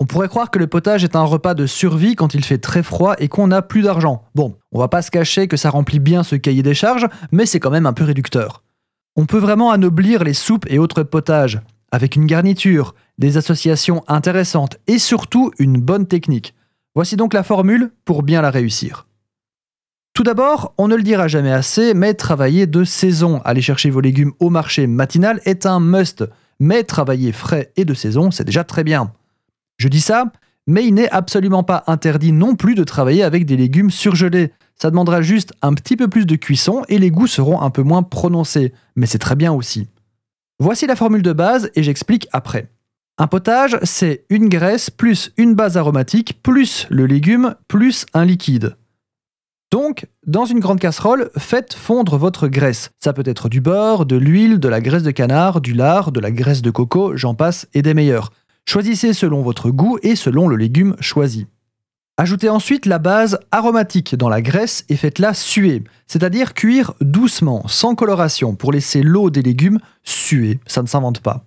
On pourrait croire que le potage est un repas de survie quand il fait très froid et qu'on n'a plus d'argent. Bon, on va pas se cacher que ça remplit bien ce cahier des charges, mais c'est quand même un peu réducteur. On peut vraiment anoblir les soupes et autres potages, avec une garniture, des associations intéressantes et surtout une bonne technique. Voici donc la formule pour bien la réussir. Tout d'abord, on ne le dira jamais assez, mais travailler de saison, aller chercher vos légumes au marché matinal est un must. Mais travailler frais et de saison, c'est déjà très bien. Je dis ça, mais il n'est absolument pas interdit non plus de travailler avec des légumes surgelés. Ça demandera juste un petit peu plus de cuisson et les goûts seront un peu moins prononcés, mais c'est très bien aussi. Voici la formule de base et j'explique après. Un potage, c'est une graisse plus une base aromatique plus le légume plus un liquide. Donc, dans une grande casserole, faites fondre votre graisse. Ça peut être du beurre, de l'huile, de la graisse de canard, du lard, de la graisse de coco, j'en passe, et des meilleurs. Choisissez selon votre goût et selon le légume choisi. Ajoutez ensuite la base aromatique dans la graisse et faites-la suer, c'est-à-dire cuire doucement, sans coloration, pour laisser l'eau des légumes suer, ça ne s'invente pas.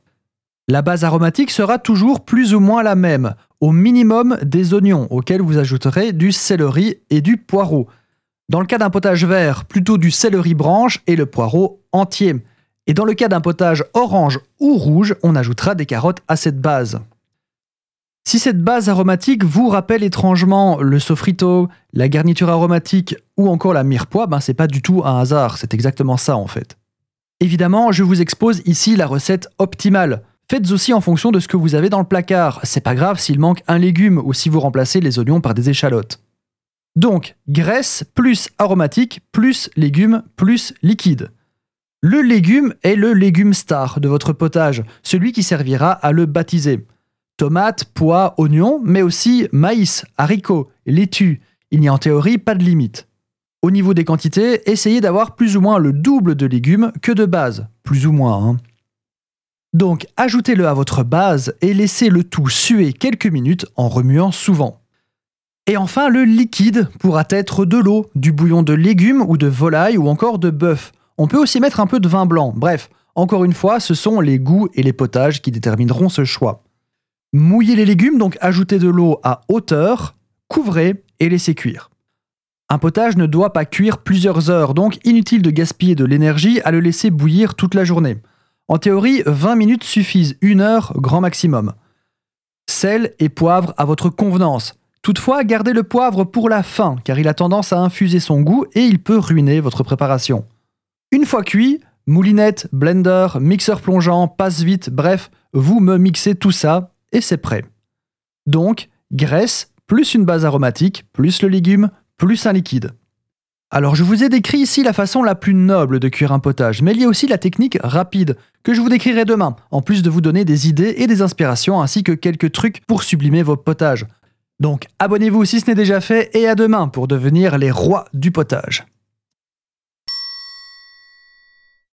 La base aromatique sera toujours plus ou moins la même, au minimum des oignons, auxquels vous ajouterez du céleri et du poireau. Dans le cas d'un potage vert, plutôt du céleri branche et le poireau entier. Et dans le cas d'un potage orange ou rouge, on ajoutera des carottes à cette base. Si cette base aromatique vous rappelle étrangement le sofrito, la garniture aromatique ou encore la mirepoix, ben c'est pas du tout un hasard, c'est exactement ça en fait. Évidemment, je vous expose ici la recette optimale. Faites aussi en fonction de ce que vous avez dans le placard. C'est pas grave s'il manque un légume ou si vous remplacez les oignons par des échalotes. Donc, graisse plus aromatique plus légumes plus liquide. Le légume est le légume star de votre potage, celui qui servira à le baptiser. Tomates, pois, oignons, mais aussi maïs, haricots, laitue. Il n'y a en théorie pas de limite. Au niveau des quantités, essayez d'avoir plus ou moins le double de légumes que de base. Plus ou moins. Hein. Donc ajoutez-le à votre base et laissez le tout suer quelques minutes en remuant souvent. Et enfin, le liquide pourra être de l'eau, du bouillon de légumes ou de volaille ou encore de bœuf. On peut aussi mettre un peu de vin blanc. Bref, encore une fois, ce sont les goûts et les potages qui détermineront ce choix. Mouillez les légumes, donc ajoutez de l'eau à hauteur, couvrez et laissez cuire. Un potage ne doit pas cuire plusieurs heures, donc inutile de gaspiller de l'énergie à le laisser bouillir toute la journée. En théorie, 20 minutes suffisent, une heure grand maximum. Sel et poivre à votre convenance. Toutefois, gardez le poivre pour la fin, car il a tendance à infuser son goût et il peut ruiner votre préparation. Une fois cuit, moulinette, blender, mixeur plongeant, passe-vite, bref, vous me mixez tout ça et c'est prêt. Donc, graisse, plus une base aromatique, plus le légume, plus un liquide. Alors je vous ai décrit ici la façon la plus noble de cuire un potage, mais il y a aussi la technique rapide, que je vous décrirai demain, en plus de vous donner des idées et des inspirations ainsi que quelques trucs pour sublimer vos potages. Donc abonnez-vous si ce n'est déjà fait et à demain pour devenir les rois du potage.